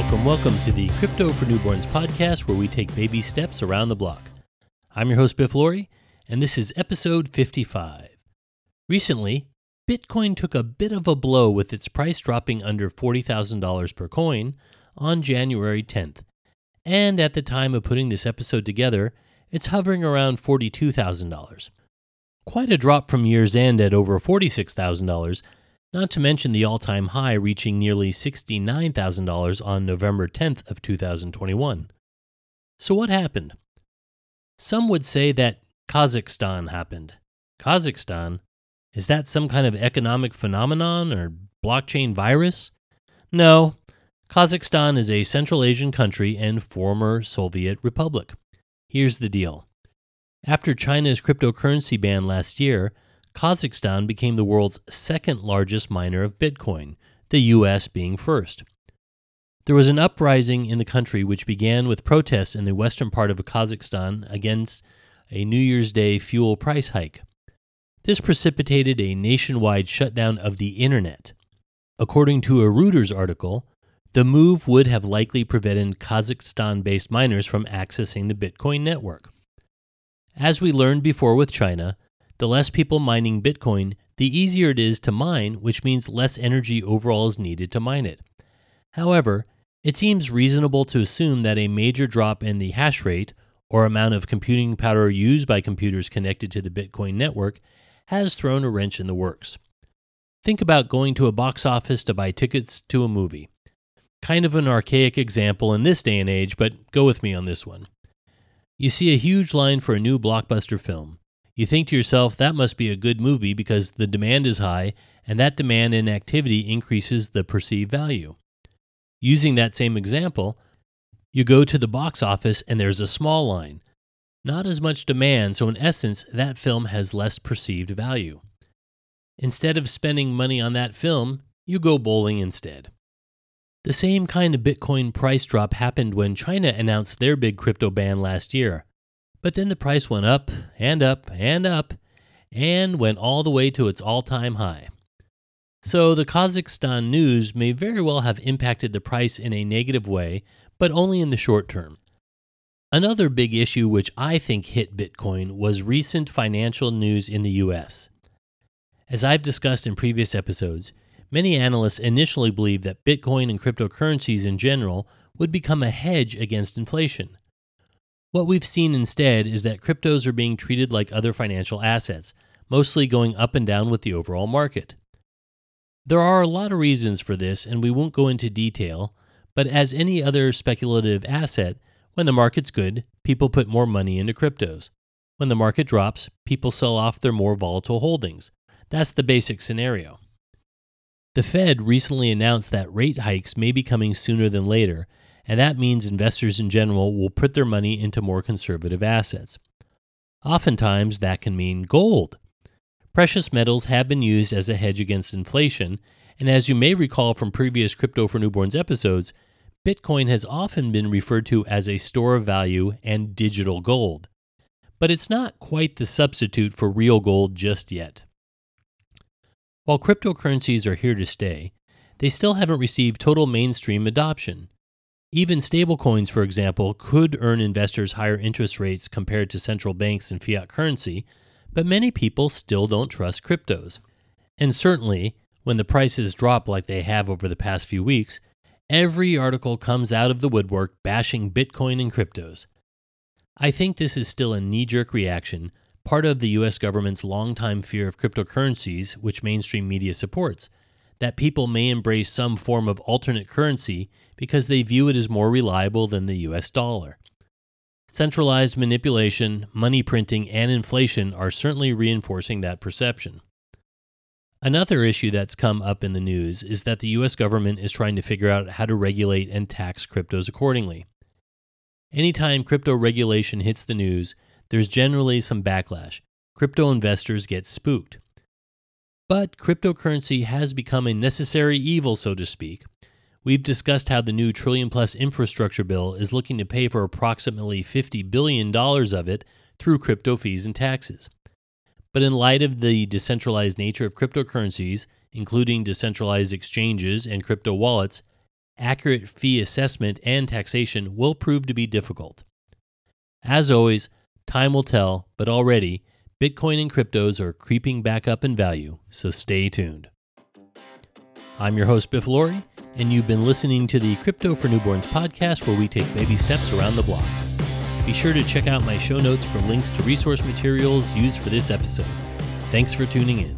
and welcome to the Crypto for Newborns podcast, where we take baby steps around the block. I'm your host, Biff Laurie, and this is episode 55. Recently, Bitcoin took a bit of a blow with its price dropping under $40,000 per coin on January 10th. And at the time of putting this episode together, it's hovering around $42,000. Quite a drop from year's end at over $46,000 not to mention the all-time high reaching nearly $69,000 on November 10th of 2021. So what happened? Some would say that Kazakhstan happened. Kazakhstan? Is that some kind of economic phenomenon or blockchain virus? No. Kazakhstan is a Central Asian country and former Soviet republic. Here's the deal. After China's cryptocurrency ban last year, Kazakhstan became the world's second largest miner of Bitcoin, the US being first. There was an uprising in the country which began with protests in the western part of Kazakhstan against a New Year's Day fuel price hike. This precipitated a nationwide shutdown of the internet. According to a Reuters article, the move would have likely prevented Kazakhstan based miners from accessing the Bitcoin network. As we learned before with China, the less people mining Bitcoin, the easier it is to mine, which means less energy overall is needed to mine it. However, it seems reasonable to assume that a major drop in the hash rate, or amount of computing power used by computers connected to the Bitcoin network, has thrown a wrench in the works. Think about going to a box office to buy tickets to a movie. Kind of an archaic example in this day and age, but go with me on this one. You see a huge line for a new blockbuster film. You think to yourself, that must be a good movie because the demand is high, and that demand and activity increases the perceived value. Using that same example, you go to the box office and there's a small line. Not as much demand, so in essence, that film has less perceived value. Instead of spending money on that film, you go bowling instead. The same kind of Bitcoin price drop happened when China announced their big crypto ban last year. But then the price went up and up and up and went all the way to its all time high. So the Kazakhstan news may very well have impacted the price in a negative way, but only in the short term. Another big issue which I think hit Bitcoin was recent financial news in the US. As I've discussed in previous episodes, many analysts initially believed that Bitcoin and cryptocurrencies in general would become a hedge against inflation. What we've seen instead is that cryptos are being treated like other financial assets, mostly going up and down with the overall market. There are a lot of reasons for this, and we won't go into detail, but as any other speculative asset, when the market's good, people put more money into cryptos. When the market drops, people sell off their more volatile holdings. That's the basic scenario. The Fed recently announced that rate hikes may be coming sooner than later, and that means investors in general will put their money into more conservative assets. Oftentimes, that can mean gold. Precious metals have been used as a hedge against inflation, and as you may recall from previous Crypto for Newborns episodes, Bitcoin has often been referred to as a store of value and digital gold. But it's not quite the substitute for real gold just yet. While cryptocurrencies are here to stay, they still haven't received total mainstream adoption. Even stablecoins, for example, could earn investors higher interest rates compared to central banks and fiat currency, but many people still don't trust cryptos. And certainly, when the prices drop like they have over the past few weeks, every article comes out of the woodwork bashing Bitcoin and cryptos. I think this is still a knee jerk reaction, part of the US government's longtime fear of cryptocurrencies, which mainstream media supports that people may embrace some form of alternate currency because they view it as more reliable than the US dollar. Centralized manipulation, money printing, and inflation are certainly reinforcing that perception. Another issue that's come up in the news is that the US government is trying to figure out how to regulate and tax cryptos accordingly. Anytime crypto regulation hits the news, there's generally some backlash. Crypto investors get spooked. But cryptocurrency has become a necessary evil, so to speak. We've discussed how the new trillion plus infrastructure bill is looking to pay for approximately $50 billion of it through crypto fees and taxes. But in light of the decentralized nature of cryptocurrencies, including decentralized exchanges and crypto wallets, accurate fee assessment and taxation will prove to be difficult. As always, time will tell, but already, Bitcoin and cryptos are creeping back up in value, so stay tuned. I'm your host, Biff Laurie, and you've been listening to the Crypto for Newborns podcast where we take baby steps around the block. Be sure to check out my show notes for links to resource materials used for this episode. Thanks for tuning in.